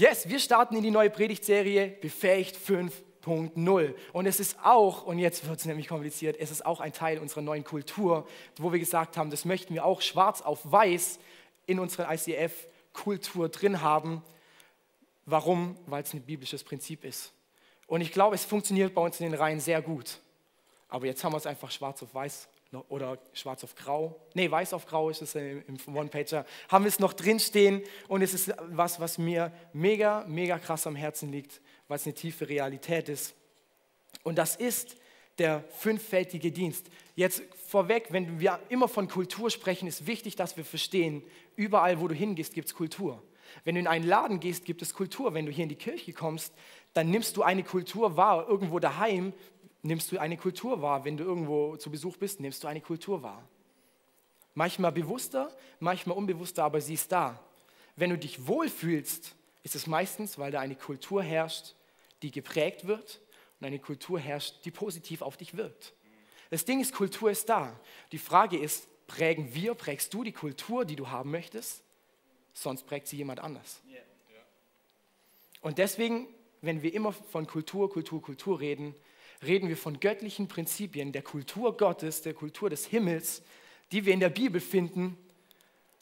Yes, wir starten in die neue Predigtserie Befähigt 5.0. Und es ist auch, und jetzt wird es nämlich kompliziert, es ist auch ein Teil unserer neuen Kultur, wo wir gesagt haben, das möchten wir auch schwarz auf weiß in unserer ICF-Kultur drin haben. Warum? Weil es ein biblisches Prinzip ist. Und ich glaube, es funktioniert bei uns in den Reihen sehr gut. Aber jetzt haben wir es einfach schwarz auf weiß oder schwarz auf grau. Nee, weiß auf grau ist es im One-Pager. Haben wir es noch drinstehen und es ist was, was mir mega, mega krass am Herzen liegt, weil es eine tiefe Realität ist. Und das ist der fünffältige Dienst. Jetzt vorweg, wenn wir immer von Kultur sprechen, ist wichtig, dass wir verstehen, überall, wo du hingehst, gibt es Kultur. Wenn du in einen Laden gehst, gibt es Kultur. Wenn du hier in die Kirche kommst, dann nimmst du eine Kultur wahr. Irgendwo daheim nimmst du eine Kultur wahr. Wenn du irgendwo zu Besuch bist, nimmst du eine Kultur wahr. Manchmal bewusster, manchmal unbewusster, aber sie ist da. Wenn du dich wohlfühlst, ist es meistens, weil da eine Kultur herrscht, die geprägt wird und eine Kultur herrscht, die positiv auf dich wirkt. Das Ding ist, Kultur ist da. Die Frage ist, prägen wir, prägst du die Kultur, die du haben möchtest? Sonst prägt sie jemand anders. Und deswegen, wenn wir immer von Kultur, Kultur, Kultur reden, reden wir von göttlichen Prinzipien, der Kultur Gottes, der Kultur des Himmels, die wir in der Bibel finden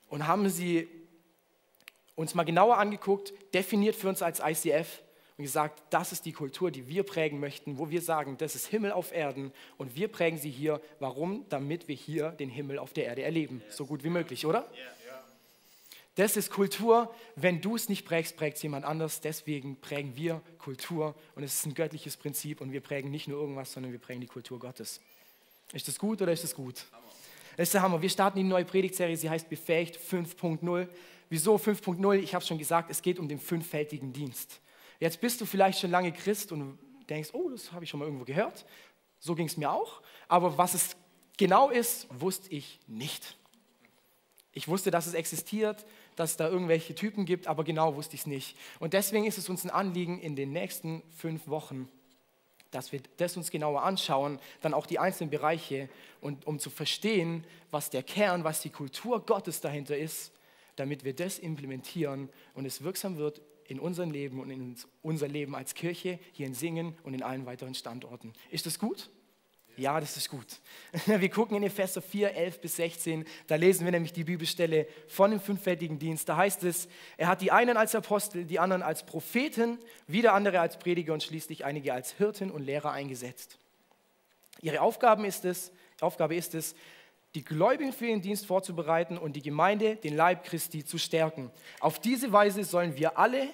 und haben sie uns mal genauer angeguckt, definiert für uns als ICF und gesagt, das ist die Kultur, die wir prägen möchten, wo wir sagen, das ist Himmel auf Erden und wir prägen sie hier. Warum? Damit wir hier den Himmel auf der Erde erleben, so gut wie möglich, oder? Das ist Kultur. Wenn du es nicht prägst, prägt es jemand anders. Deswegen prägen wir Kultur und es ist ein göttliches Prinzip und wir prägen nicht nur irgendwas, sondern wir prägen die Kultur Gottes. Ist das gut oder ist das gut? Das ist der Hammer. Wir starten die neue Predigtserie, sie heißt Befähigt 5.0. Wieso 5.0? Ich habe schon gesagt, es geht um den fünffältigen Dienst. Jetzt bist du vielleicht schon lange Christ und denkst, oh, das habe ich schon mal irgendwo gehört. So ging es mir auch. Aber was es genau ist, wusste ich nicht. Ich wusste, dass es existiert, dass es da irgendwelche Typen gibt, aber genau wusste ich es nicht. Und deswegen ist es uns ein Anliegen, in den nächsten fünf Wochen, dass wir das uns genauer anschauen, dann auch die einzelnen Bereiche, und um zu verstehen, was der Kern, was die Kultur Gottes dahinter ist, damit wir das implementieren und es wirksam wird in unserem Leben und in unser Leben als Kirche, hier in Singen und in allen weiteren Standorten. Ist das gut? Ja, das ist gut. Wir gucken in Epheser 4, 11 bis 16. Da lesen wir nämlich die Bibelstelle von dem fünffältigen Dienst. Da heißt es, er hat die einen als Apostel, die anderen als Propheten, wieder andere als Prediger und schließlich einige als Hirten und Lehrer eingesetzt. Ihre Aufgaben ist es, Aufgabe ist es, die Gläubigen für ihren Dienst vorzubereiten und die Gemeinde, den Leib Christi, zu stärken. Auf diese Weise sollen wir alle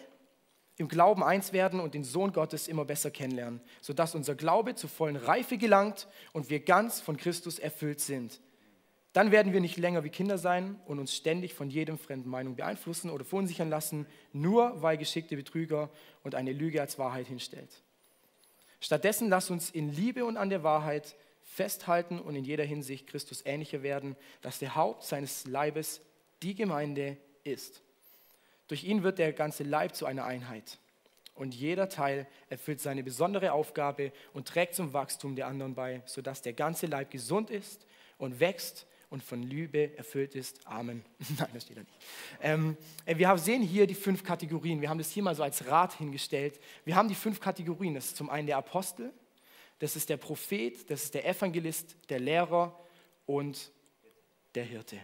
im Glauben eins werden und den Sohn Gottes immer besser kennenlernen, sodass unser Glaube zur vollen Reife gelangt und wir ganz von Christus erfüllt sind. Dann werden wir nicht länger wie Kinder sein und uns ständig von jedem fremden Meinung beeinflussen oder verunsichern lassen, nur weil geschickte Betrüger und eine Lüge als Wahrheit hinstellt. Stattdessen lass uns in Liebe und an der Wahrheit festhalten und in jeder Hinsicht Christus ähnlicher werden, dass der Haupt seines Leibes die Gemeinde ist. Durch ihn wird der ganze Leib zu einer Einheit. Und jeder Teil erfüllt seine besondere Aufgabe und trägt zum Wachstum der anderen bei, sodass der ganze Leib gesund ist und wächst und von Liebe erfüllt ist. Amen. Nein, das steht da nicht. Ähm, äh, wir sehen hier die fünf Kategorien. Wir haben das hier mal so als Rat hingestellt. Wir haben die fünf Kategorien. Das ist zum einen der Apostel, das ist der Prophet, das ist der Evangelist, der Lehrer und der Hirte.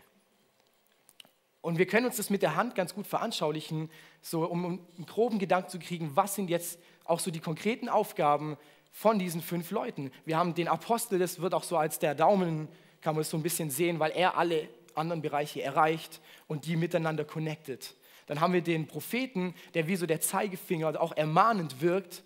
Und wir können uns das mit der Hand ganz gut veranschaulichen, so um einen groben Gedanken zu kriegen, was sind jetzt auch so die konkreten Aufgaben von diesen fünf Leuten. Wir haben den Apostel, das wird auch so als der Daumen, kann man es so ein bisschen sehen, weil er alle anderen Bereiche erreicht und die miteinander connected. Dann haben wir den Propheten, der wie so der Zeigefinger auch ermahnend wirkt,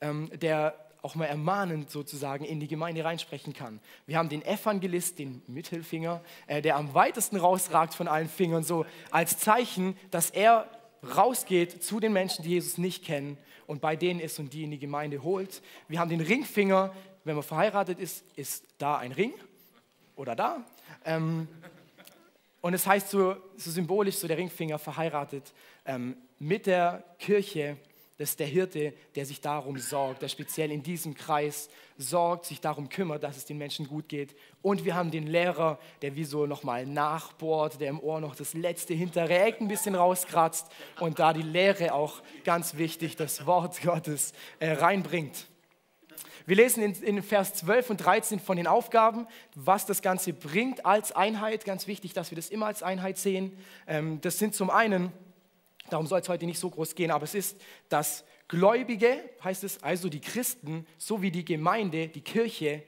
ähm, der auch mal ermahnend sozusagen in die Gemeinde reinsprechen kann. Wir haben den Evangelist, den Mittelfinger, äh, der am weitesten rausragt von allen Fingern, so als Zeichen, dass er rausgeht zu den Menschen, die Jesus nicht kennen und bei denen ist und die in die Gemeinde holt. Wir haben den Ringfinger, wenn man verheiratet ist, ist da ein Ring oder da. Ähm, und es heißt so, so symbolisch, so der Ringfinger verheiratet ähm, mit der Kirche Das ist der Hirte, der sich darum sorgt, der speziell in diesem Kreis sorgt, sich darum kümmert, dass es den Menschen gut geht. Und wir haben den Lehrer, der wie so nochmal nachbohrt, der im Ohr noch das letzte Hinterräg ein bisschen rauskratzt und da die Lehre auch ganz wichtig, das Wort Gottes äh, reinbringt. Wir lesen in, in, Vers 12 und 13 von den Aufgaben, was das Ganze bringt als Einheit. Ganz wichtig, dass wir das immer als Einheit sehen. Ähm, das sind zum einen Darum soll es heute nicht so groß gehen, aber es ist, dass Gläubige, heißt es, also die Christen, sowie die Gemeinde, die Kirche,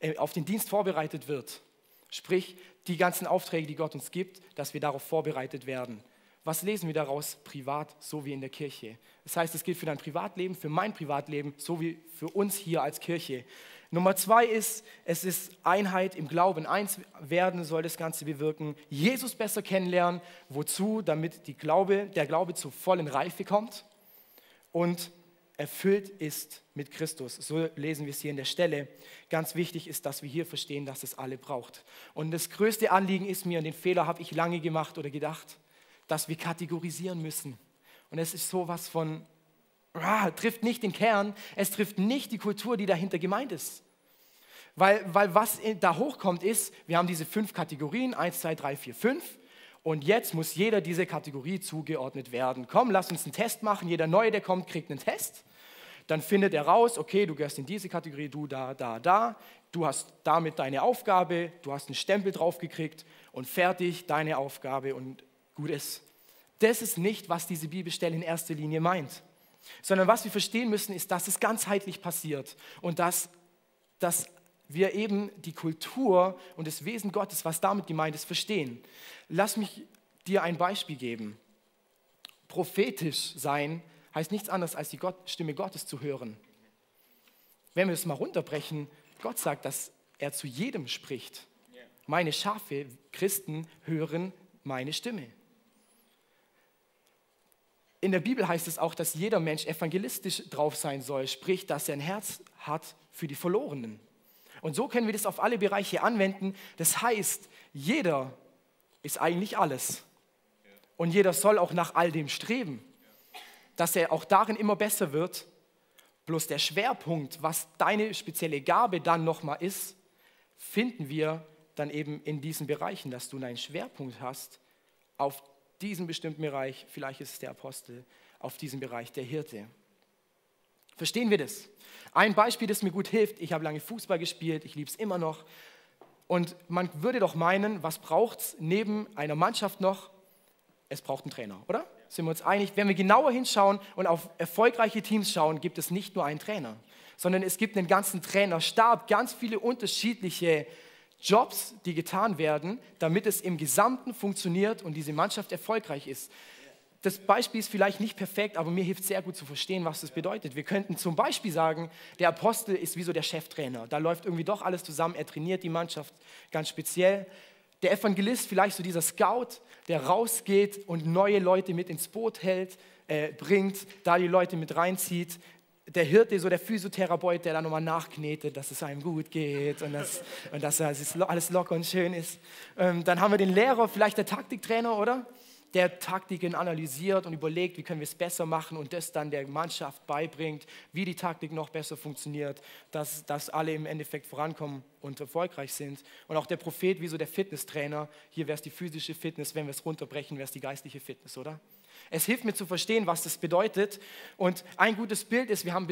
äh, auf den Dienst vorbereitet wird. Sprich, die ganzen Aufträge, die Gott uns gibt, dass wir darauf vorbereitet werden. Was lesen wir daraus? Privat, so wie in der Kirche. Das heißt, es gilt für dein Privatleben, für mein Privatleben, so wie für uns hier als Kirche. Nummer zwei ist, es ist Einheit im Glauben. Eins werden soll das Ganze bewirken. Jesus besser kennenlernen. Wozu? Damit die Glaube, der Glaube zur vollen Reife kommt und erfüllt ist mit Christus. So lesen wir es hier in der Stelle. Ganz wichtig ist, dass wir hier verstehen, dass es alle braucht. Und das größte Anliegen ist mir, und den Fehler habe ich lange gemacht oder gedacht, dass wir kategorisieren müssen. Und es ist sowas von trifft nicht den Kern, es trifft nicht die Kultur, die dahinter gemeint ist. Weil, weil was da hochkommt ist, wir haben diese fünf Kategorien, 1, 2, 3, 4, 5. Und jetzt muss jeder diese Kategorie zugeordnet werden. Komm, lass uns einen Test machen. Jeder Neue, der kommt, kriegt einen Test. Dann findet er raus, okay, du gehörst in diese Kategorie, du da, da, da. Du hast damit deine Aufgabe, du hast einen Stempel draufgekriegt und fertig, deine Aufgabe und gut ist. Das ist nicht, was diese Bibelstelle in erster Linie meint sondern was wir verstehen müssen, ist, dass es ganzheitlich passiert und dass, dass wir eben die Kultur und das Wesen Gottes, was damit gemeint ist, verstehen. Lass mich dir ein Beispiel geben. Prophetisch sein heißt nichts anderes, als die Gott, Stimme Gottes zu hören. Wenn wir es mal runterbrechen, Gott sagt, dass er zu jedem spricht. Meine Schafe, Christen, hören meine Stimme. In der Bibel heißt es auch, dass jeder Mensch evangelistisch drauf sein soll, sprich, dass er ein Herz hat für die Verlorenen. Und so können wir das auf alle Bereiche anwenden. Das heißt, jeder ist eigentlich alles. Und jeder soll auch nach all dem streben, dass er auch darin immer besser wird. Bloß der Schwerpunkt, was deine spezielle Gabe dann nochmal ist, finden wir dann eben in diesen Bereichen, dass du einen Schwerpunkt hast auf diesen bestimmten Bereich, vielleicht ist es der Apostel, auf diesem Bereich der Hirte. Verstehen wir das? Ein Beispiel, das mir gut hilft, ich habe lange Fußball gespielt, ich liebe es immer noch. Und man würde doch meinen, was braucht es neben einer Mannschaft noch? Es braucht einen Trainer, oder? Sind wir uns einig? Wenn wir genauer hinschauen und auf erfolgreiche Teams schauen, gibt es nicht nur einen Trainer, sondern es gibt einen ganzen Trainerstab, ganz viele unterschiedliche Jobs, die getan werden, damit es im Gesamten funktioniert und diese Mannschaft erfolgreich ist. Das Beispiel ist vielleicht nicht perfekt, aber mir hilft sehr gut zu verstehen, was das bedeutet. Wir könnten zum Beispiel sagen, der Apostel ist wie so der Cheftrainer. Da läuft irgendwie doch alles zusammen. Er trainiert die Mannschaft ganz speziell. Der Evangelist, vielleicht so dieser Scout, der rausgeht und neue Leute mit ins Boot hält, äh, bringt, da die Leute mit reinzieht der Hirte, so der Physiotherapeut, der da nochmal nachknetet, dass es einem gut geht und, dass, und dass alles locker und schön ist. Ähm, dann haben wir den Lehrer, vielleicht der Taktiktrainer, oder? Der Taktiken analysiert und überlegt, wie können wir es besser machen und das dann der Mannschaft beibringt, wie die Taktik noch besser funktioniert, dass, dass alle im Endeffekt vorankommen und erfolgreich sind. Und auch der Prophet, wie so der Fitnesstrainer, hier wäre es die physische Fitness, wenn wir es runterbrechen, wäre es die geistliche Fitness, oder? Es hilft mir zu verstehen, was das bedeutet. Und ein gutes Bild ist, wir haben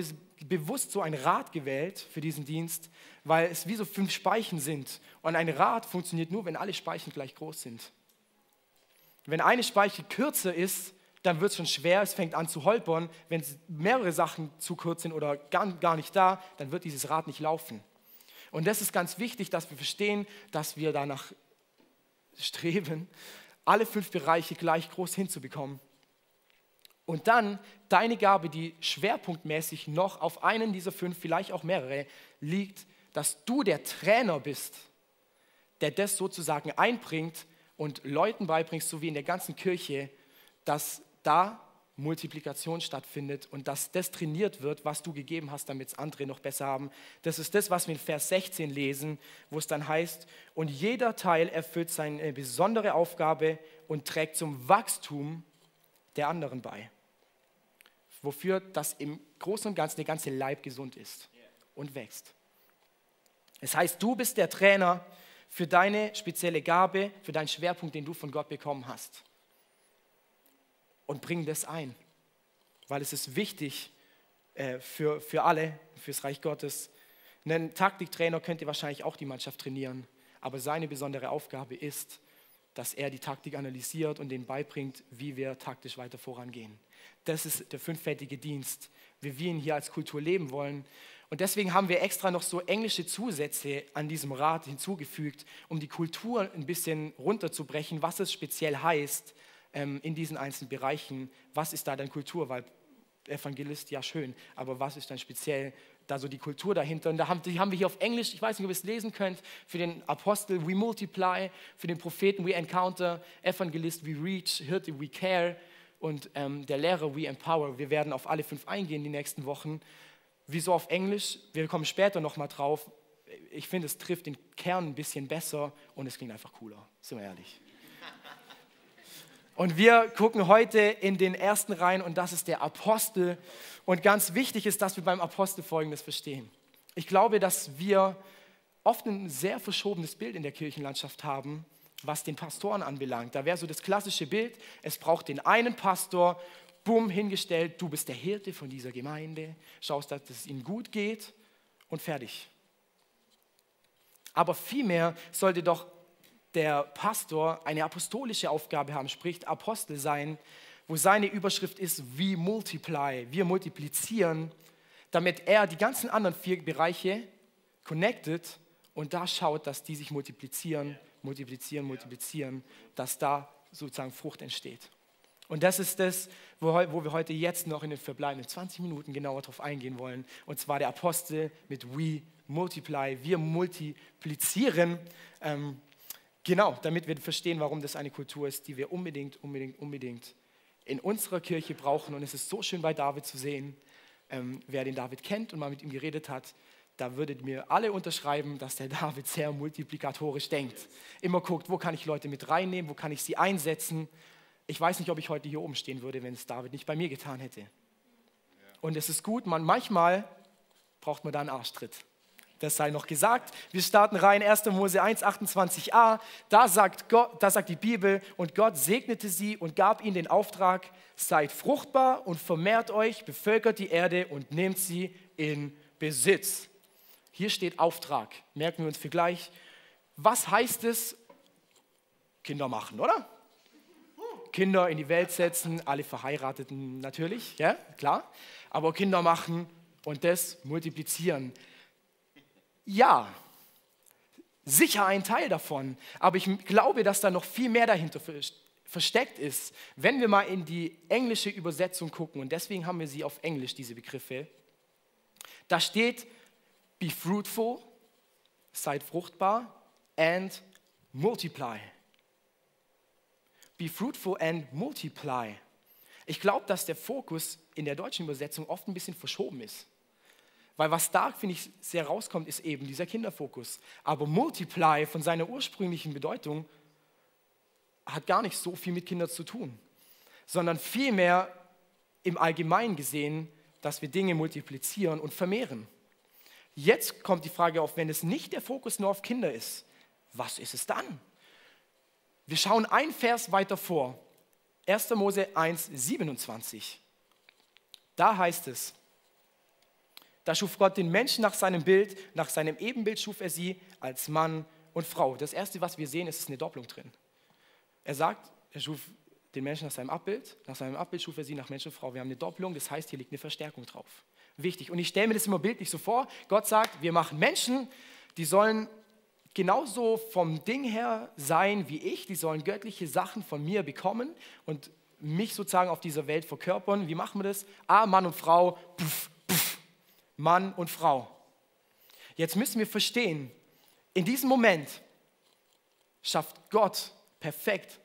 bewusst so ein Rad gewählt für diesen Dienst, weil es wie so fünf Speichen sind. Und ein Rad funktioniert nur, wenn alle Speichen gleich groß sind. Wenn eine Speiche kürzer ist, dann wird es schon schwer, es fängt an zu holpern. Wenn mehrere Sachen zu kurz sind oder gar, gar nicht da, dann wird dieses Rad nicht laufen. Und das ist ganz wichtig, dass wir verstehen, dass wir danach streben, alle fünf Bereiche gleich groß hinzubekommen. Und dann deine Gabe, die schwerpunktmäßig noch auf einen dieser fünf, vielleicht auch mehrere, liegt, dass du der Trainer bist, der das sozusagen einbringt und Leuten beibringst, so wie in der ganzen Kirche, dass da Multiplikation stattfindet und dass das trainiert wird, was du gegeben hast, damit es andere noch besser haben. Das ist das, was wir in Vers 16 lesen, wo es dann heißt, und jeder Teil erfüllt seine besondere Aufgabe und trägt zum Wachstum der anderen bei. Wofür das im Großen und Ganzen der ganze Leib gesund ist und wächst. Es heißt, du bist der Trainer für deine spezielle Gabe, für deinen Schwerpunkt, den du von Gott bekommen hast. Und bring das ein, weil es ist wichtig äh, für, für alle, fürs Reich Gottes. Ein Taktiktrainer könnte wahrscheinlich auch die Mannschaft trainieren, aber seine besondere Aufgabe ist, dass er die Taktik analysiert und denen beibringt, wie wir taktisch weiter vorangehen. Das ist der fünffältige Dienst, wie wir ihn hier als Kultur leben wollen. Und deswegen haben wir extra noch so englische Zusätze an diesem Rat hinzugefügt, um die Kultur ein bisschen runterzubrechen, was es speziell heißt ähm, in diesen einzelnen Bereichen. Was ist da denn Kultur? Weil Evangelist, ja schön, aber was ist dann speziell da so die Kultur dahinter? Und da haben, die haben wir hier auf Englisch, ich weiß nicht, ob ihr es lesen könnt, für den Apostel We Multiply, für den Propheten We Encounter, Evangelist We Reach, Hirte We Care und ähm, der Lehrer We Empower. Wir werden auf alle fünf eingehen die nächsten Wochen. Wieso auf Englisch? Wir kommen später nochmal drauf. Ich finde, es trifft den Kern ein bisschen besser und es klingt einfach cooler, sind wir ehrlich. Und wir gucken heute in den ersten Reihen und das ist der Apostel. Und ganz wichtig ist, dass wir beim Apostel Folgendes verstehen. Ich glaube, dass wir oft ein sehr verschobenes Bild in der Kirchenlandschaft haben, was den Pastoren anbelangt. Da wäre so das klassische Bild, es braucht den einen Pastor bumm, hingestellt, du bist der Hirte von dieser Gemeinde, schaust, dass es ihnen gut geht und fertig. Aber vielmehr sollte doch der Pastor eine apostolische Aufgabe haben, sprich Apostel sein, wo seine Überschrift ist, wie multiply, wir multiplizieren, damit er die ganzen anderen vier Bereiche connected und da schaut, dass die sich multiplizieren, multiplizieren, multiplizieren, dass da sozusagen Frucht entsteht. Und das ist das, wo, wir heute jetzt noch in den verbleibenden 20 Minuten genauer darauf eingehen wollen. Und zwar der Apostel mit We Multiply. Wir multiplizieren. Ähm, genau, damit wir verstehen, warum das eine Kultur ist, die wir unbedingt, unbedingt, unbedingt in unserer Kirche brauchen. Und es ist so schön bei David zu sehen, ähm, wer den David kennt und mal mit ihm geredet hat. Da würdet mir alle unterschreiben, dass der David sehr multiplikatorisch denkt. Immer guckt, wo kann ich Leute mit reinnehmen, wo kann ich sie einsetzen ich weiß nicht, ob ich heute hier oben stehen würde, wenn es David nicht bei mir getan hätte. Und es ist gut, man manchmal braucht man da einen Arschtritt. Das sei noch gesagt. Wir starten rein 1. Mose 1, 28a. Da sagt, Gott, da sagt die Bibel, und Gott segnete sie und gab ihnen den Auftrag, seid fruchtbar und vermehrt euch, bevölkert die Erde und nehmt sie in Besitz. Hier steht Auftrag. Merken wir uns für gleich. Was heißt es? Kinder machen, oder? Kinder in die Welt setzen, alle Verheirateten natürlich, ja, klar, aber Kinder machen und das multiplizieren. Ja, sicher ein Teil davon, aber ich glaube, dass da noch viel mehr dahinter versteckt ist. Wenn wir mal in die englische Übersetzung gucken, und deswegen haben wir sie auf Englisch, diese Begriffe, da steht, be fruitful, seid fruchtbar, and multiply. Be fruitful and multiply. Ich glaube, dass der Fokus in der deutschen Übersetzung oft ein bisschen verschoben ist. Weil was da, finde ich, sehr rauskommt, ist eben dieser Kinderfokus. Aber multiply von seiner ursprünglichen Bedeutung hat gar nicht so viel mit Kindern zu tun, sondern vielmehr im Allgemeinen gesehen, dass wir Dinge multiplizieren und vermehren. Jetzt kommt die Frage auf, wenn es nicht der Fokus nur auf Kinder ist, was ist es dann? Wir schauen ein Vers weiter vor. 1. Mose 1, 27. Da heißt es, da schuf Gott den Menschen nach seinem Bild, nach seinem Ebenbild schuf er sie als Mann und Frau. Das Erste, was wir sehen, ist, ist eine Doppelung drin. Er sagt, er schuf den Menschen nach seinem Abbild, nach seinem Abbild schuf er sie nach Mensch und Frau. Wir haben eine Doppelung, das heißt, hier liegt eine Verstärkung drauf. Wichtig. Und ich stelle mir das immer bildlich so vor, Gott sagt, wir machen Menschen, die sollen genauso vom Ding her sein wie ich. Die sollen göttliche Sachen von mir bekommen und mich sozusagen auf dieser Welt verkörpern. Wie machen wir das? Ah, Mann und Frau, puff, puff, Mann und Frau. Jetzt müssen wir verstehen, in diesem Moment schafft Gott perfekt,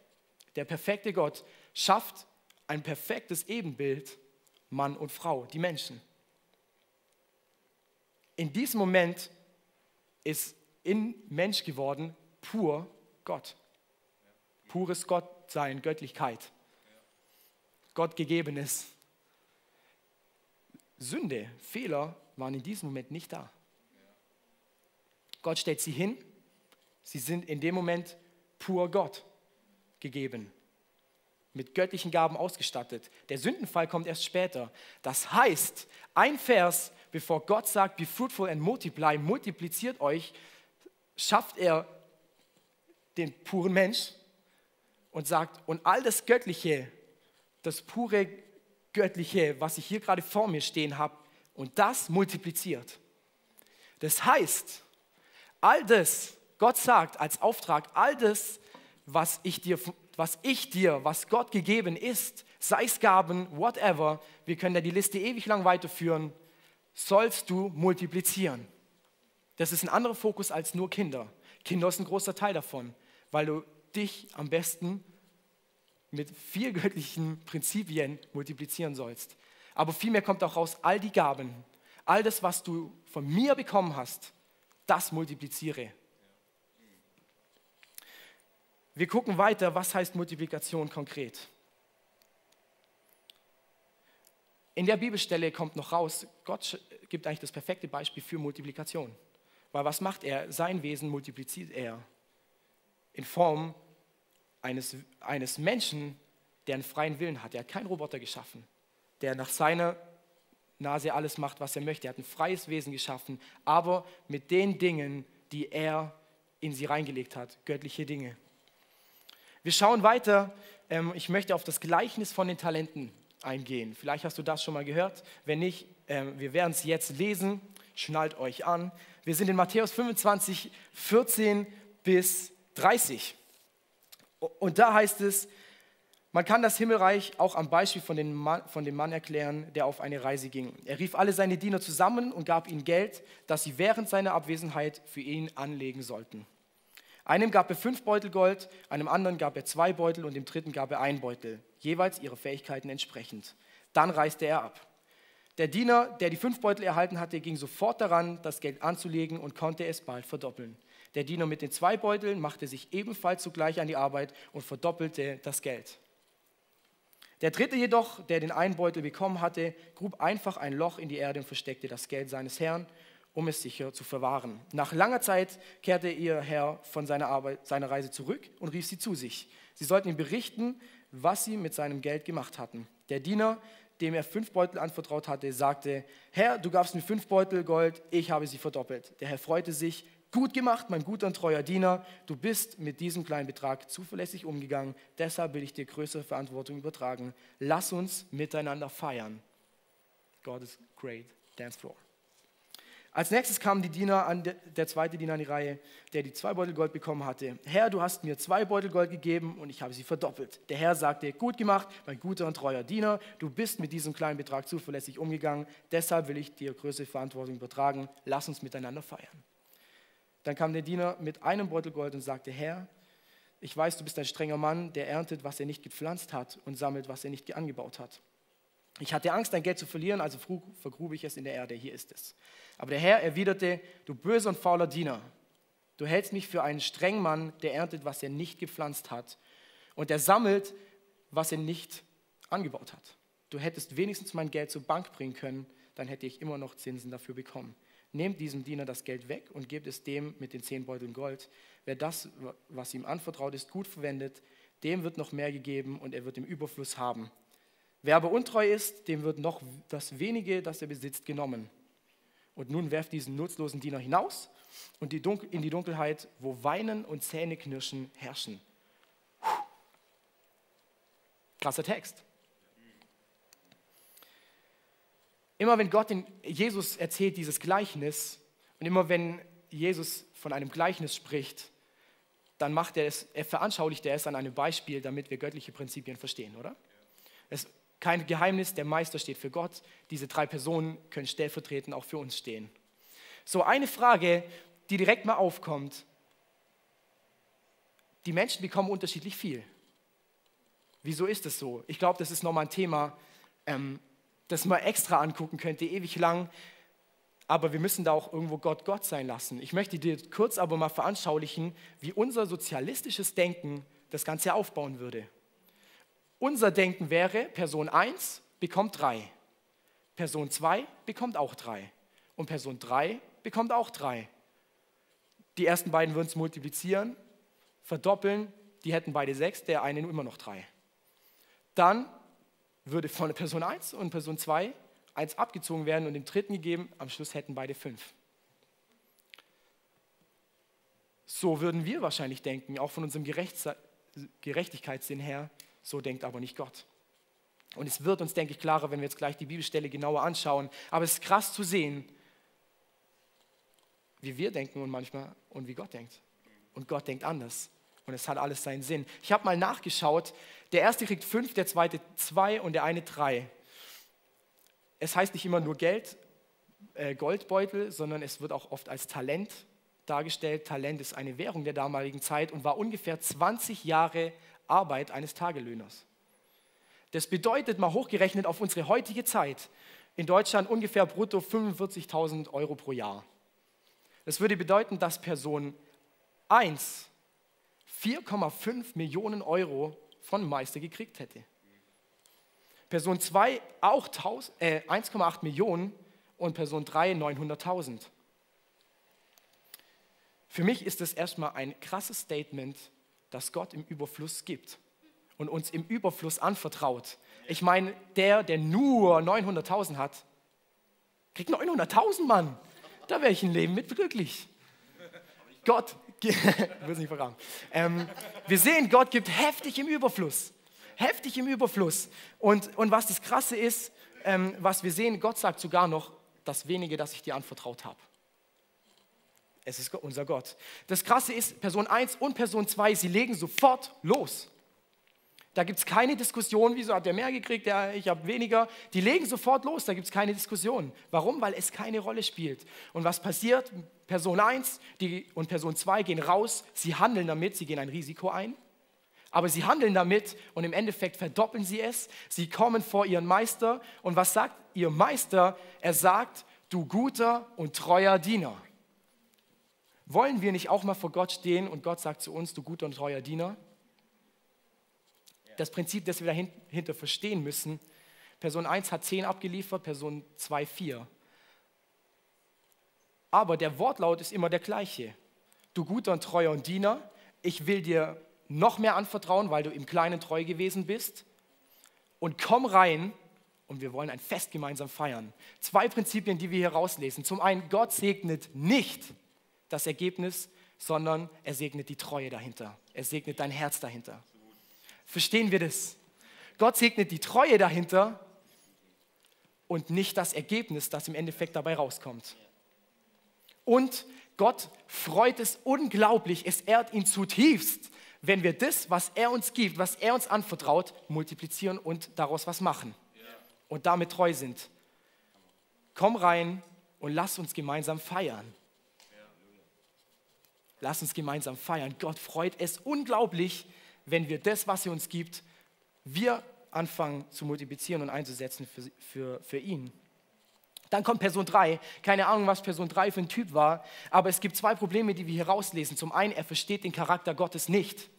der perfekte Gott schafft ein perfektes Ebenbild Mann und Frau, die Menschen. In diesem Moment ist in Mensch geworden, pur Gott. Pures Gottsein, Göttlichkeit. Gott gegebenes. Sünde, Fehler waren in diesem Moment nicht da. Gott stellt sie hin. Sie sind in dem Moment pur Gott gegeben, mit göttlichen Gaben ausgestattet. Der Sündenfall kommt erst später. Das heißt, ein Vers, bevor Gott sagt, be fruitful and multiply, multipliziert euch, schafft er den puren Mensch und sagt, und all das Göttliche, das pure Göttliche, was ich hier gerade vor mir stehen habe, und das multipliziert. Das heißt, all das, Gott sagt als Auftrag, all das, was ich dir, was ich dir, was Gott gegeben ist, sei es Gaben, whatever, wir können da die Liste ewig lang weiterführen, sollst du multiplizieren. Das ist ein anderer Fokus als nur Kinder. Kinder ist ein großer Teil davon, weil du dich am besten mit vier göttlichen Prinzipien multiplizieren sollst. Aber vielmehr kommt auch raus, all die Gaben, all das, was du von mir bekommen hast, das multipliziere. Wir gucken weiter, was heißt Multiplikation konkret. In der Bibelstelle kommt noch raus, Gott gibt eigentlich das perfekte Beispiel für Multiplikation. Weil was macht er? Sein Wesen multipliziert er in Form eines, eines Menschen, der einen freien Willen hat. Er hat keinen Roboter geschaffen, der nach seiner Nase alles macht, was er möchte. Er hat ein freies Wesen geschaffen, aber mit den Dingen, die er in sie reingelegt hat, göttliche Dinge. Wir schauen weiter. Ähm, ich möchte auf das Gleichnis von den Talenten eingehen. Vielleicht hast du das schon mal gehört. Wenn nicht, ähm, wir werden es jetzt lesen. Schnallt euch an. Wir sind in Matthäus 25, 14 bis 30. Und da heißt es, man kann das Himmelreich auch am Beispiel von dem, Mann, von dem Mann erklären, der auf eine Reise ging. Er rief alle seine Diener zusammen und gab ihnen Geld, das sie während seiner Abwesenheit für ihn anlegen sollten. Einem gab er fünf Beutel Gold, einem anderen gab er zwei Beutel und dem dritten gab er ein Beutel, jeweils ihre Fähigkeiten entsprechend. Dann reiste er ab. Der Diener, der die fünf Beutel erhalten hatte, ging sofort daran, das Geld anzulegen und konnte es bald verdoppeln. Der Diener mit den zwei Beuteln machte sich ebenfalls zugleich an die Arbeit und verdoppelte das Geld. Der dritte jedoch, der den einen Beutel bekommen hatte, grub einfach ein Loch in die Erde und versteckte das Geld seines Herrn, um es sicher zu verwahren. Nach langer Zeit kehrte ihr Herr von seiner, Arbeit, seiner Reise zurück und rief sie zu sich. Sie sollten ihm berichten, was sie mit seinem Geld gemacht hatten. Der Diener, dem er fünf Beutel anvertraut hatte, sagte, Herr, du gabst mir fünf Beutel Gold, ich habe sie verdoppelt. Der Herr freute sich, Gut gemacht, mein guter und treuer Diener. Du bist mit diesem kleinen Betrag zuverlässig umgegangen. Deshalb will ich dir größere Verantwortung übertragen. Lass uns miteinander feiern. God is great. Dance floor. Als nächstes kam an, der zweite Diener an die Reihe, der die zwei Beutel Gold bekommen hatte. Herr, du hast mir zwei Beutel Gold gegeben und ich habe sie verdoppelt. Der Herr sagte, gut gemacht, mein guter und treuer Diener, du bist mit diesem kleinen Betrag zuverlässig umgegangen, deshalb will ich dir größere Verantwortung übertragen. Lass uns miteinander feiern. Dann kam der Diener mit einem Beutel Gold und sagte, Herr, ich weiß, du bist ein strenger Mann, der erntet, was er nicht gepflanzt hat und sammelt, was er nicht angebaut hat. Ich hatte Angst, dein Geld zu verlieren, also vergrub ich es in der Erde. Hier ist es. Aber der Herr erwiderte, du böser und fauler Diener, du hältst mich für einen strengen Mann, der erntet, was er nicht gepflanzt hat und der sammelt, was er nicht angebaut hat. Du hättest wenigstens mein Geld zur Bank bringen können, dann hätte ich immer noch Zinsen dafür bekommen. Nehmt diesem Diener das Geld weg und gebt es dem mit den zehn Beuteln Gold. Wer das, was ihm anvertraut ist, gut verwendet, dem wird noch mehr gegeben und er wird im Überfluss haben. Wer aber untreu ist, dem wird noch das wenige, das er besitzt, genommen. Und nun werft diesen nutzlosen Diener hinaus und in die Dunkelheit, wo Weinen und Zähneknirschen herrschen. Krasser Text. Immer wenn Gott in Jesus erzählt dieses Gleichnis und immer wenn Jesus von einem Gleichnis spricht, dann macht er es, er veranschaulicht er es an einem Beispiel, damit wir göttliche Prinzipien verstehen, oder? Es ist kein Geheimnis, der Meister steht für Gott. Diese drei Personen können stellvertretend auch für uns stehen. So eine Frage, die direkt mal aufkommt. Die Menschen bekommen unterschiedlich viel. Wieso ist das so? Ich glaube, das ist nochmal ein Thema, ähm, das man extra angucken könnte, ewig lang. Aber wir müssen da auch irgendwo Gott Gott sein lassen. Ich möchte dir kurz aber mal veranschaulichen, wie unser sozialistisches Denken das Ganze aufbauen würde. Unser Denken wäre, Person 1 bekommt 3, Person 2 bekommt auch 3 und Person 3 bekommt auch 3. Die ersten beiden würden es multiplizieren, verdoppeln, die hätten beide 6, der eine immer noch 3. Dann würde von Person 1 und Person 2 1 abgezogen werden und dem dritten gegeben, am Schluss hätten beide 5. So würden wir wahrscheinlich denken, auch von unserem Gerechtigkeitssinn her, so denkt aber nicht Gott. Und es wird uns, denke ich, klarer, wenn wir jetzt gleich die Bibelstelle genauer anschauen. Aber es ist krass zu sehen, wie wir denken und manchmal und wie Gott denkt. Und Gott denkt anders. Und es hat alles seinen Sinn. Ich habe mal nachgeschaut. Der erste kriegt fünf, der zweite zwei und der eine drei. Es heißt nicht immer nur Geld, äh, Goldbeutel, sondern es wird auch oft als Talent dargestellt. Talent ist eine Währung der damaligen Zeit und war ungefähr 20 Jahre Arbeit eines Tagelöhners. Das bedeutet mal hochgerechnet auf unsere heutige Zeit in Deutschland ungefähr brutto 45.000 Euro pro Jahr. Das würde bedeuten, dass Person 1 4,5 Millionen Euro von Meister gekriegt hätte. Person 2 auch äh, 1,8 Millionen und Person 3 900.000. Für mich ist es erstmal ein krasses Statement, dass Gott im Überfluss gibt und uns im Überfluss anvertraut. Ich meine, der, der nur 900.000 hat, kriegt 900.000 Mann. Da wäre ich ein Leben mit glücklich. Gott, will nicht. Ähm, wir sehen, Gott gibt heftig im Überfluss. Heftig im Überfluss. Und, und was das Krasse ist, ähm, was wir sehen, Gott sagt sogar noch, das wenige, das ich dir anvertraut habe. Es ist unser Gott. Das Krasse ist, Person 1 und Person 2, sie legen sofort los. Da gibt es keine Diskussion, wieso hat der mehr gekriegt, ja, ich habe weniger. Die legen sofort los, da gibt es keine Diskussion. Warum? Weil es keine Rolle spielt. Und was passiert? Person 1 die, und Person 2 gehen raus, sie handeln damit, sie gehen ein Risiko ein. Aber sie handeln damit und im Endeffekt verdoppeln sie es. Sie kommen vor ihren Meister. Und was sagt ihr Meister? Er sagt, du guter und treuer Diener. Wollen wir nicht auch mal vor Gott stehen und Gott sagt zu uns, du guter und treuer Diener? Das Prinzip, das wir dahinter verstehen müssen. Person 1 hat 10 abgeliefert, Person 2 4. Aber der Wortlaut ist immer der gleiche. Du guter und treuer und Diener, ich will dir noch mehr anvertrauen, weil du im Kleinen treu gewesen bist. Und komm rein und wir wollen ein Fest gemeinsam feiern. Zwei Prinzipien, die wir hier rauslesen. Zum einen, Gott segnet nicht das Ergebnis, sondern er segnet die Treue dahinter. Er segnet dein Herz dahinter. Verstehen wir das? Gott segnet die Treue dahinter und nicht das Ergebnis, das im Endeffekt dabei rauskommt. Und Gott freut es unglaublich, es ehrt ihn zutiefst, wenn wir das, was er uns gibt, was er uns anvertraut, multiplizieren und daraus was machen und damit treu sind. Komm rein und lass uns gemeinsam feiern. Lass uns gemeinsam feiern. Gott freut es unglaublich, wenn wir das, was er uns gibt, wir anfangen zu multiplizieren und einzusetzen für, für, für ihn. Dann kommt Person 3. Keine Ahnung, was Person 3 für ein Typ war, aber es gibt zwei Probleme, die wir hier rauslesen. Zum einen, er versteht den Charakter Gottes nicht,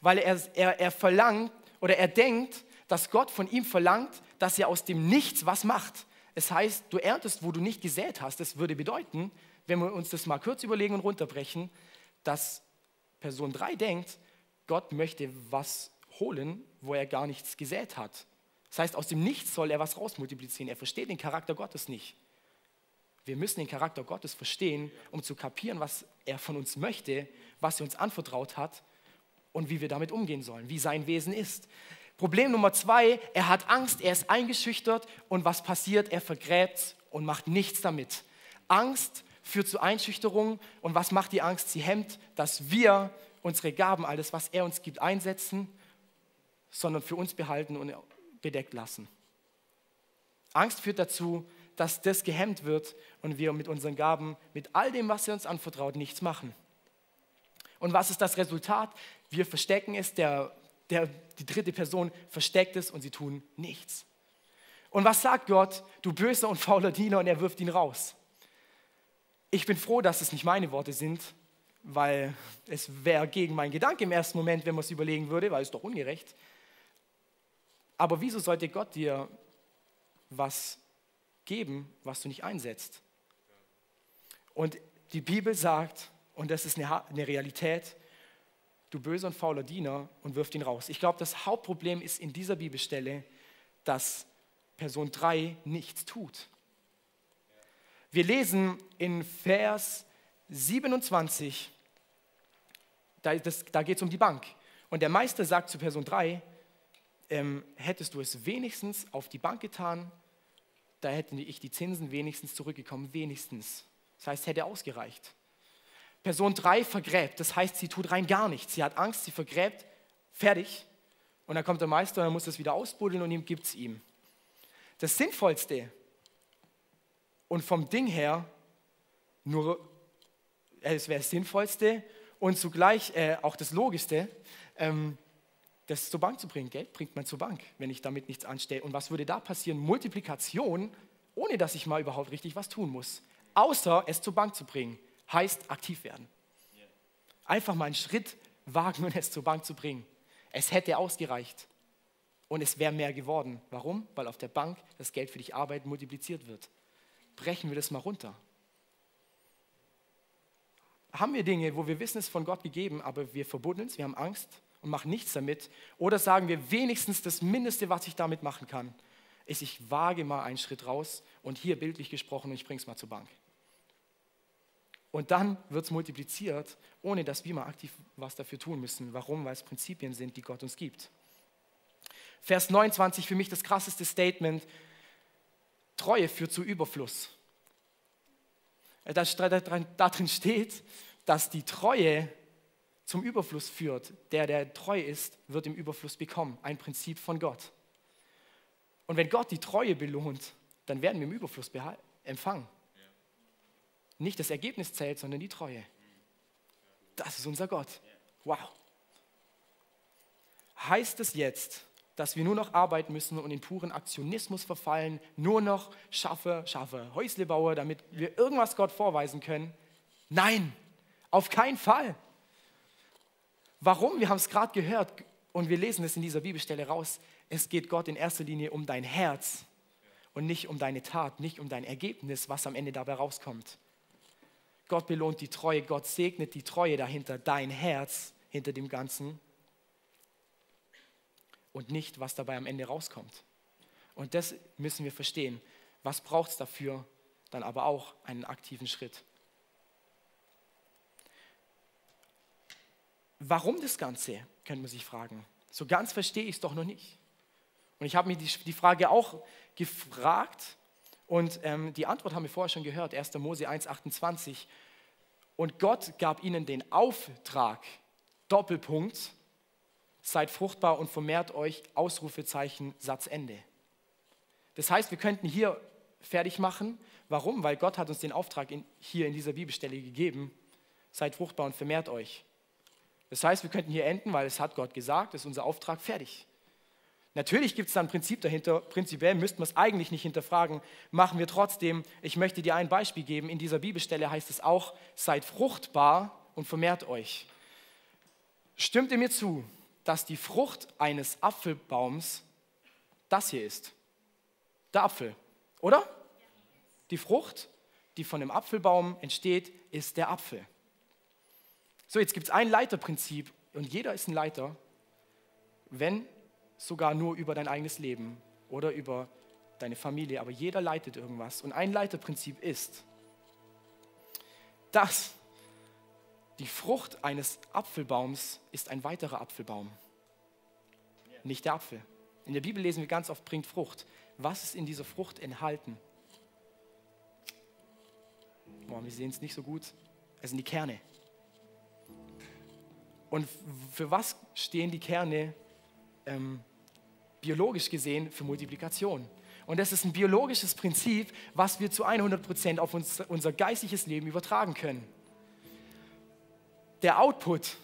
weil er, er, er verlangt oder er denkt, dass Gott von ihm verlangt, dass er aus dem Nichts was macht. Es heißt, du erntest, wo du nicht gesät hast. Das würde bedeuten, wenn wir uns das mal kurz überlegen und runterbrechen, dass Person 3 denkt, Gott möchte was holen, wo er gar nichts gesät hat. Das heißt, aus dem Nichts soll er was rausmultiplizieren. Er versteht den Charakter Gottes nicht. Wir müssen den Charakter Gottes verstehen, um zu kapieren, was er von uns möchte, was er uns anvertraut hat und wie wir damit umgehen sollen, wie sein Wesen ist. Problem Nummer zwei, er hat Angst, er ist eingeschüchtert und was passiert? Er vergräbt und macht nichts damit. Angst führt zu Einschüchterung und was macht die Angst? Sie hemmt, dass wir unsere Gaben, alles, was er uns gibt, einsetzen, sondern für uns behalten und bedeckt lassen. Angst führt dazu, dass das gehemmt wird und wir mit unseren Gaben, mit all dem, was er uns anvertraut, nichts machen. Und was ist das Resultat? Wir verstecken es, der, der, die dritte Person versteckt es und sie tun nichts. Und was sagt Gott? Du böser und fauler Diener und er wirft ihn raus. Ich bin froh, dass es nicht meine Worte sind, weil es wäre gegen meinen Gedanken im ersten Moment, wenn man es überlegen würde, weil es doch ungerecht. Aber wieso sollte Gott dir was geben, was du nicht einsetzt. Und die Bibel sagt, und das ist eine, Realität, du böser und fauler Diener und wirft ihn raus. Ich glaube, das Hauptproblem ist in dieser Bibelstelle, dass Person 3 nichts tut. Wir lesen in Vers 27, da, da geht es um die Bank. Und der Meister sagt zu Person 3, ähm, hättest du es wenigstens auf die Bank getan, da hätte ich die Zinsen wenigstens zurückgekommen, wenigstens. Das heißt, hätte ausgereicht. Person 3 vergräbt, das heißt, sie tut rein gar nichts. Sie hat Angst, sie vergräbt, fertig. Und dann kommt der Meister und er muss das wieder ausbuddeln und ihm gibt es ihm. Das Sinnvollste und vom Ding her nur, es wäre das Sinnvollste und zugleich äh, auch das Logischste, ähm, das zur Bank zu bringen. Geld bringt man zur Bank, wenn ich damit nichts anstelle. Und was würde da passieren? Multiplikation, ohne dass ich mal überhaupt richtig was tun muss. Außer es zur Bank zu bringen, heißt aktiv werden. Einfach mal einen Schritt wagen und es zur Bank zu bringen. Es hätte ausgereicht. Und es wäre mehr geworden. Warum? Weil auf der Bank das Geld für dich Arbeit multipliziert wird. Brechen wir das mal runter. Haben wir Dinge, wo wir wissen, es ist von Gott gegeben, aber wir verbuddeln es, wir haben Angst und machen nichts damit? Oder sagen wir wenigstens das Mindeste, was ich damit machen kann, ist, ich wage mal einen Schritt raus und hier bildlich gesprochen und ich bringe es mal zur Bank. Und dann wird es multipliziert, ohne dass wir mal aktiv was dafür tun müssen. Warum? Weil es Prinzipien sind, die Gott uns gibt. Vers 29, für mich das krasseste Statement. Treue führt zu Überfluss. Da, da drin steht, dass die Treue zum Überfluss führt. Der, der treu ist, wird im Überfluss bekommen. Ein Prinzip von Gott. Und wenn Gott die Treue belohnt, dann werden wir im Überfluss empfangen. Nicht das Ergebnis zählt, sondern die Treue. Das ist unser Gott. Wow. Heißt es jetzt, dass wir nur noch arbeiten müssen und in puren Aktionismus verfallen, nur noch schaffe, schaffe, Häusle baue, damit wir irgendwas Gott vorweisen können? Nein, auf keinen Fall. Warum? Wir haben es gerade gehört und wir lesen es in dieser Bibelstelle raus. Es geht Gott in erster Linie um dein Herz und nicht um deine Tat, nicht um dein Ergebnis, was am Ende dabei rauskommt. Gott belohnt die Treue, Gott segnet die Treue dahinter, dein Herz hinter dem Ganzen und nicht, was dabei am Ende rauskommt. Und das müssen wir verstehen. Was braucht es dafür? Dann aber auch einen aktiven Schritt. Warum das Ganze, könnte man sich fragen. So ganz verstehe ich es doch noch nicht. Und ich habe mir die, die, Frage auch gefragt und ähm, die Antwort haben wir vorher schon gehört, 1. Mose 1, 28. Und Gott gab ihnen den Auftrag, Doppelpunkt, seid fruchtbar und vermehrt euch, Ausrufezeichen, Satzende. Das heißt, wir könnten hier fertig machen. Warum? Weil Gott hat uns den Auftrag in, hier in dieser Bibelstelle gegeben, seid fruchtbar und vermehrt euch. Das heißt, wir könnten hier enden, weil es hat Gott gesagt, ist unser Auftrag fertig. Natürlich gibt es da ein Prinzip dahinter. Prinzipiell müssten wir es eigentlich nicht hinterfragen. Machen wir trotzdem. Ich möchte dir ein Beispiel geben. In dieser Bibelstelle heißt es auch, seid fruchtbar und vermehrt euch. Stimmt ihr mir zu, dass die Frucht eines Apfelbaums das hier ist? Der Apfel, oder? Die Frucht, die von dem Apfelbaum entsteht, ist der Apfel. So, jetzt gibt es ein Leiterprinzip und jeder ist ein Leiter, wenn sogar nur über dein eigenes Leben oder über deine Familie, aber jeder leitet irgendwas. Und ein Leiterprinzip ist, dass die Frucht eines Apfelbaums ist ein weiterer Apfelbaum, nicht der Apfel. In der Bibel lesen wir ganz oft, bringt Frucht. Was ist in dieser Frucht enthalten? Boah, wir sehen es nicht so gut. Es sind die Kerne. Und für was stehen die Kerne ähm, biologisch gesehen? Für Multiplikation. Und das ist ein biologisches Prinzip, was wir zu 100 Prozent auf uns, unser geistliches Leben übertragen können. Der Output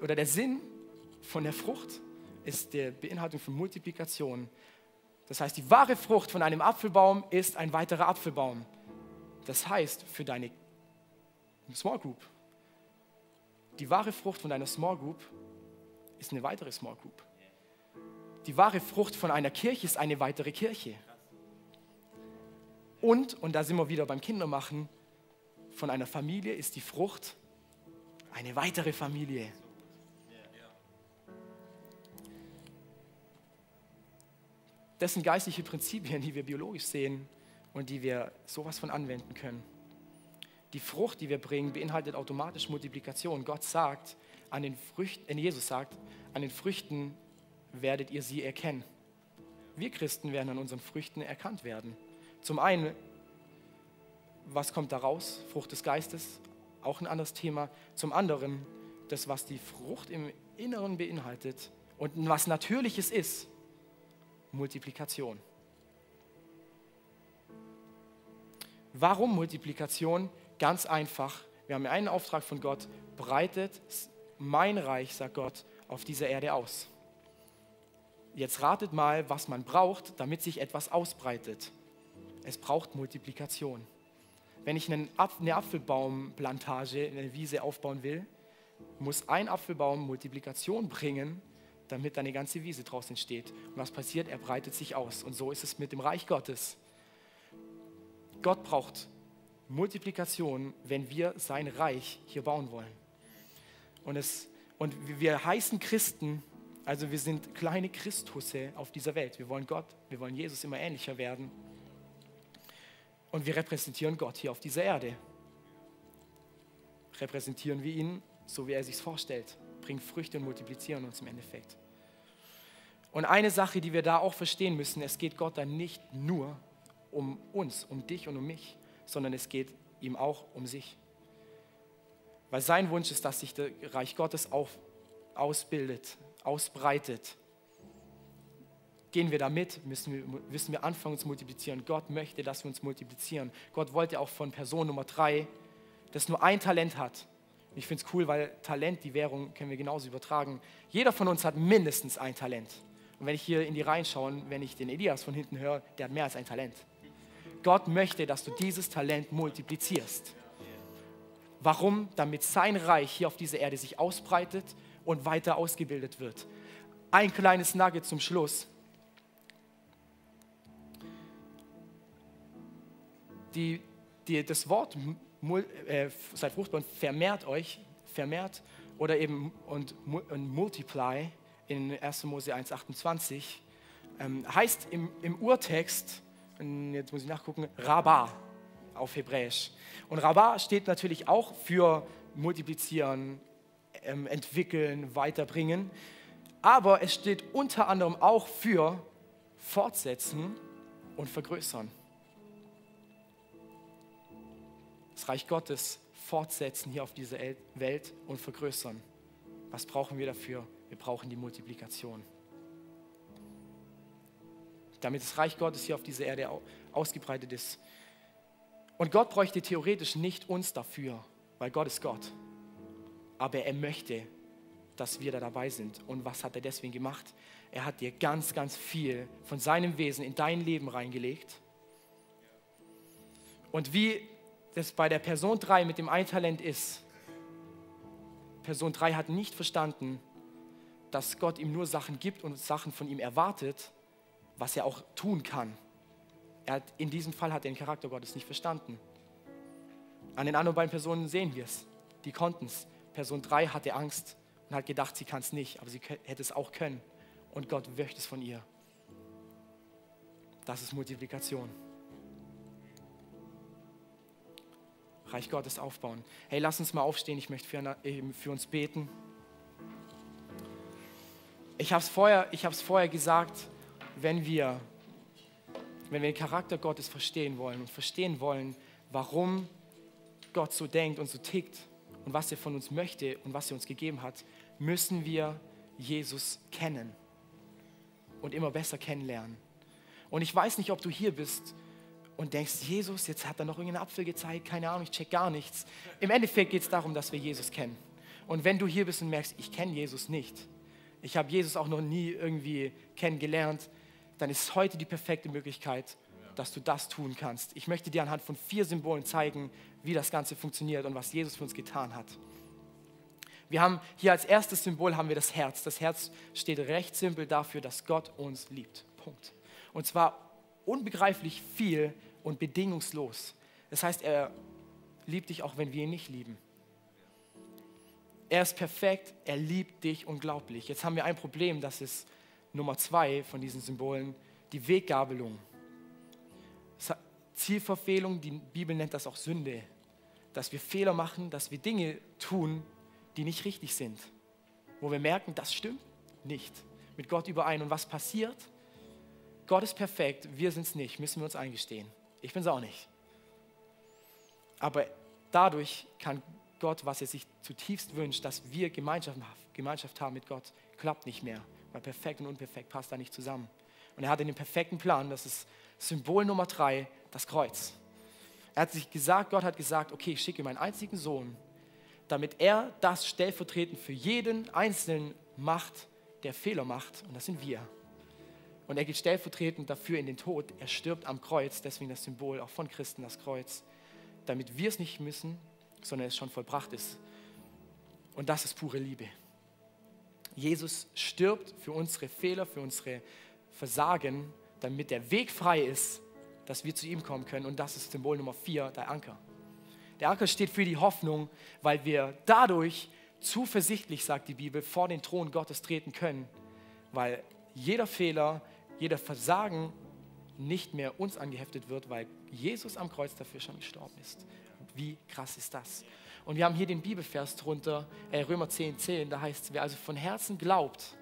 oder der Sinn von der Frucht ist die Beinhaltung von Multiplikation. Das heißt, die wahre Frucht von einem Apfelbaum ist ein weiterer Apfelbaum. Das heißt, für deine Small Group, die wahre Frucht von deiner Small Group ist eine weitere Small Group. Die wahre Frucht von einer Kirche ist eine weitere Kirche. Und, und da sind wir wieder beim Kindermachen, von einer Familie ist die Frucht eine weitere Familie. Das sind geistliche Prinzipien, die wir biologisch sehen und die wir sowas von anwenden können. Die Frucht, die wir bringen, beinhaltet automatisch Multiplikation. Gott sagt, an den Früchten, Jesus sagt, an den Früchten werdet ihr sie erkennen. Wir Christen werden an unseren Früchten erkannt werden. Zum einen, was kommt daraus? Frucht des Geistes, auch ein anderes Thema. Zum anderen, das, was die Frucht im Inneren beinhaltet und was Natürliches ist, Multiplikation. Warum Multiplikation? Ganz einfach. Wir haben einen Auftrag von Gott, breitet mein Reich, sagt Gott, auf dieser Erde aus. Jetzt ratet mal, was man braucht, damit sich etwas ausbreitet. Es braucht Multiplikation. Wenn ich eine Apfelbaumplantage, eine Wiese aufbauen will, muss ein Apfelbaum Multiplikation bringen, damit eine ganze Wiese draußen entsteht. Und was passiert? Er breitet sich aus. Und so ist es mit dem Reich Gottes. Gott braucht Multiplikation, wenn wir sein Reich hier bauen wollen. Und, es, und wir heißen Christen, also wir sind kleine Christusse auf dieser Welt. Wir wollen Gott, wir wollen Jesus immer ähnlicher werden. Und wir repräsentieren Gott hier auf dieser Erde. Repräsentieren wir ihn, so wie er sich vorstellt. Bringen Früchte und multiplizieren uns im Endeffekt. Und eine Sache, die wir da auch verstehen müssen, es geht Gott dann nicht nur um uns, um dich und um mich, sondern es geht ihm auch um sich. Weil sein Wunsch ist, dass sich das Reich Gottes auf, ausbildet, ausbreitet. Gehen wir damit, müssen wir, müssen wir anfangen zu multiplizieren. Gott möchte, dass wir uns multiplizieren. Gott wollte auch von Person Nummer drei, das nur ein Talent hat. Ich finde es cool, weil Talent, die Währung, können wir genauso übertragen. Jeder von uns hat mindestens ein Talent. Und wenn ich hier in die Reihen schaue, wenn ich den Elias von hinten höre, der hat mehr als ein Talent. Gott möchte, dass du dieses Talent multiplizierst. Warum? Damit sein Reich hier auf dieser Erde sich ausbreitet und weiter ausgebildet wird. Ein kleines Nugget zum Schluss. Die, die, das Wort äh, seid fruchtbar und vermehrt euch, vermehrt oder eben und, und multiply in 1. Mose 1,28 ähm, heißt im, im Urtext jetzt muss ich nachgucken, Rabah auf Hebräisch. Und Rabah steht natürlich auch für multiplizieren, ähm, entwickeln, weiterbringen. Aber es steht unter anderem auch für fortsetzen und vergrößern. Das Reich Gottes fortsetzen hier auf dieser Welt und vergrößern. Was brauchen wir dafür? Wir brauchen die Multiplikation damit das Reich Gottes hier auf dieser Erde ausgebreitet ist. Und Gott bräuchte theoretisch nicht uns dafür, weil Gott ist Gott. Aber er möchte, dass wir da dabei sind. Und was hat er deswegen gemacht? Er hat dir ganz, ganz viel von seinem Wesen in dein Leben reingelegt. Und wie das bei der Person 3 mit dem Eintalent ist, Person 3 hat nicht verstanden, dass Gott ihm nur Sachen gibt und Sachen von ihm erwartet, was er auch tun kann. Hat, in diesem Fall hat er den Charakter Gottes nicht verstanden. An den anderen beiden Personen sehen wir es. Die konnten es. Person 3 hatte Angst und hat gedacht, sie kann es nicht, aber sie hätte es auch können. Und Gott möchte es von ihr. Das ist Multiplikation. Reich Gottes aufbauen. Hey, lass uns mal aufstehen. Ich möchte für, für uns beten. Ich habe es vorher, vorher gesagt, wenn wir, wenn wir den Charakter Gottes verstehen wollen und verstehen wollen, warum Gott so denkt und so tickt und was er von uns möchte und was er uns gegeben hat, müssen wir Jesus kennen und immer besser kennenlernen. Und ich weiß nicht, ob du hier bist und denkst, Jesus, jetzt hat er noch irgendeinen Apfel gezeigt, keine Ahnung, ich check gar nichts. Im Endeffekt geht es darum, dass wir Jesus kennen. Und wenn du hier bist und merkst, ich kenne Jesus nicht, ich habe Jesus auch noch nie irgendwie kennengelernt, dann ist heute die perfekte Möglichkeit, dass du das tun kannst. Ich möchte dir anhand von vier Symbolen zeigen, wie das Ganze funktioniert und was Jesus für uns getan hat. Wir haben hier als erstes Symbol haben wir das Herz. Das Herz steht recht simpel dafür, dass Gott uns liebt. Punkt. Und zwar unbegreiflich viel und bedingungslos. Das heißt, er liebt dich auch, wenn wir ihn nicht lieben. Er ist perfekt, er liebt dich unglaublich. Jetzt haben wir ein Problem, das ist Nummer zwei von diesen Symbolen, die Weggabelung. Zielverfehlung, die Bibel nennt das auch Sünde. Dass wir Fehler machen, dass wir Dinge tun, die nicht richtig sind. Wo wir merken, das stimmt nicht mit Gott überein. Und was passiert? Gott ist perfekt, wir sind es nicht, müssen wir uns eingestehen. Ich bin es auch nicht. Aber dadurch kann Gott, was er sich zutiefst wünscht, dass wir Gemeinschaft, Gemeinschaft haben mit Gott, klappt nicht mehr, weil perfekt und unperfekt passt da nicht zusammen. Und er hatte den perfekten Plan, das ist Symbol Nummer drei, das Kreuz. Er hat sich gesagt, Gott hat gesagt, okay, ich schicke meinen einzigen Sohn, damit er das stellvertretend für jeden Einzelnen macht, der Fehler macht. Und das sind wir. Und er geht stellvertretend dafür in den Tod. Er stirbt am Kreuz, deswegen das Symbol auch von Christen, das Kreuz, damit wir es nicht müssen, sondern es schon vollbracht ist. Und das ist pure Liebe. Jesus stirbt für unsere Fehler, für unsere Versagen, damit der Weg frei ist, dass wir zu ihm kommen können. Und das ist Symbol Nummer vier, der Anker. Der Anker steht für die Hoffnung, weil wir dadurch zuversichtlich, sagt die Bibel, vor den Thron Gottes treten können, weil jeder Fehler, jeder Versagen nicht mehr uns angeheftet wird, weil Jesus am Kreuz dafür schon gestorben ist. Wie krass ist das? Und wir haben hier den Bibelvers drunter, äh, Römer 10, 10, da heißt es, wer also von Herzen glaubt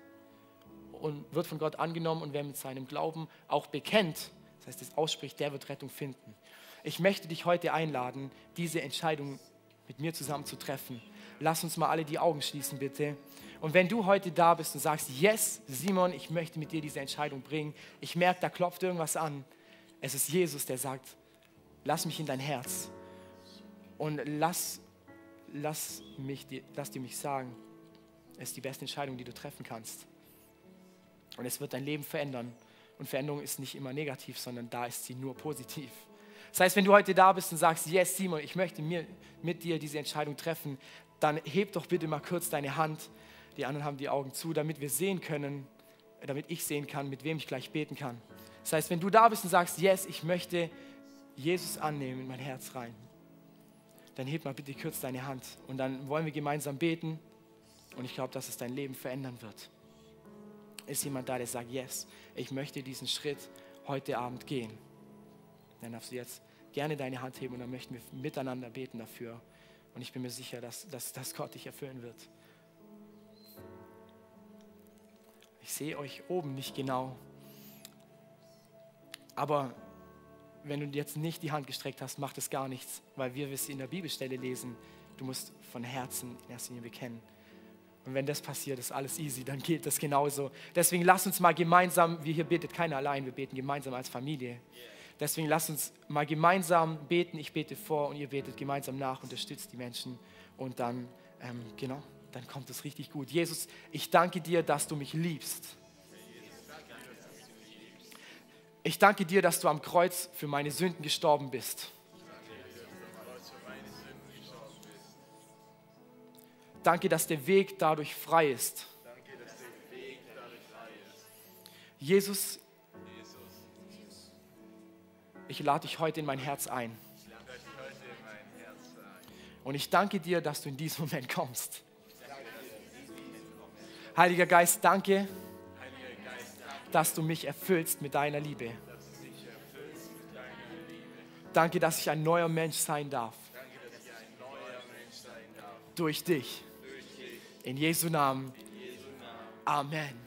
und wird von Gott angenommen und wer mit seinem Glauben auch bekennt, das heißt, es ausspricht, der wird Rettung finden. Ich möchte dich heute einladen, diese Entscheidung mit mir zusammen zu treffen. Lass uns mal alle die Augen schließen, bitte. Und wenn du heute da bist und sagst, yes, Simon, ich möchte mit dir diese Entscheidung bringen, ich merke, da klopft irgendwas an. Es ist Jesus, der sagt, lass mich in dein Herz und lass, lass, mich, lass dir mich sagen, es ist die beste Entscheidung, die du treffen kannst. Und es wird dein Leben verändern. Und Veränderung ist nicht immer negativ, sondern da ist sie nur positiv. Das heißt, wenn du heute da bist und sagst, yes, Simon, ich möchte mir, mit dir diese Entscheidung treffen, dann heb doch bitte mal kurz deine Hand die anderen haben die Augen zu, damit wir sehen können, damit ich sehen kann, mit wem ich gleich beten kann. Das heißt, wenn du da bist und sagst, yes, ich möchte Jesus annehmen in mein Herz rein, dann heb mal bitte kurz deine Hand und dann wollen wir gemeinsam beten und ich glaube, dass es dein Leben verändern wird. Ist jemand da, der sagt, yes, ich möchte diesen Schritt heute Abend gehen? Dann darfst du jetzt gerne deine Hand heben und dann möchten wir miteinander beten dafür. Und ich bin mir sicher, dass, dass, dass Gott dich erfüllen wird. Ich sehe euch oben nicht genau. Aber wenn du jetzt nicht die Hand gestreckt hast, macht es gar nichts, weil wir es in der Bibelstelle lesen. Du musst von Herzen in erster Linie bekennen. Und wenn das passiert, ist alles easy, dann geht das genauso. Deswegen lass uns mal gemeinsam, wir hier betet keiner allein, wir beten gemeinsam als Familie. Deswegen lass uns mal gemeinsam beten. Ich bete vor und ihr betet gemeinsam nach, unterstützt die Menschen und dann, ähm, genau dann kommt es richtig gut. Jesus, ich danke dir, dass du mich liebst. Ich danke dir, dass du am Kreuz für meine Sünden gestorben bist. Danke, dass der Weg dadurch frei ist. Jesus, ich lade dich heute in mein Herz ein. Und ich danke dir, dass du in diesem Moment kommst. Heiliger Geist, danke, dass du mich erfüllst mit deiner Liebe. Danke, dass ich ein neuer Mensch sein darf. Durch dich. In Jesu Namen. Amen.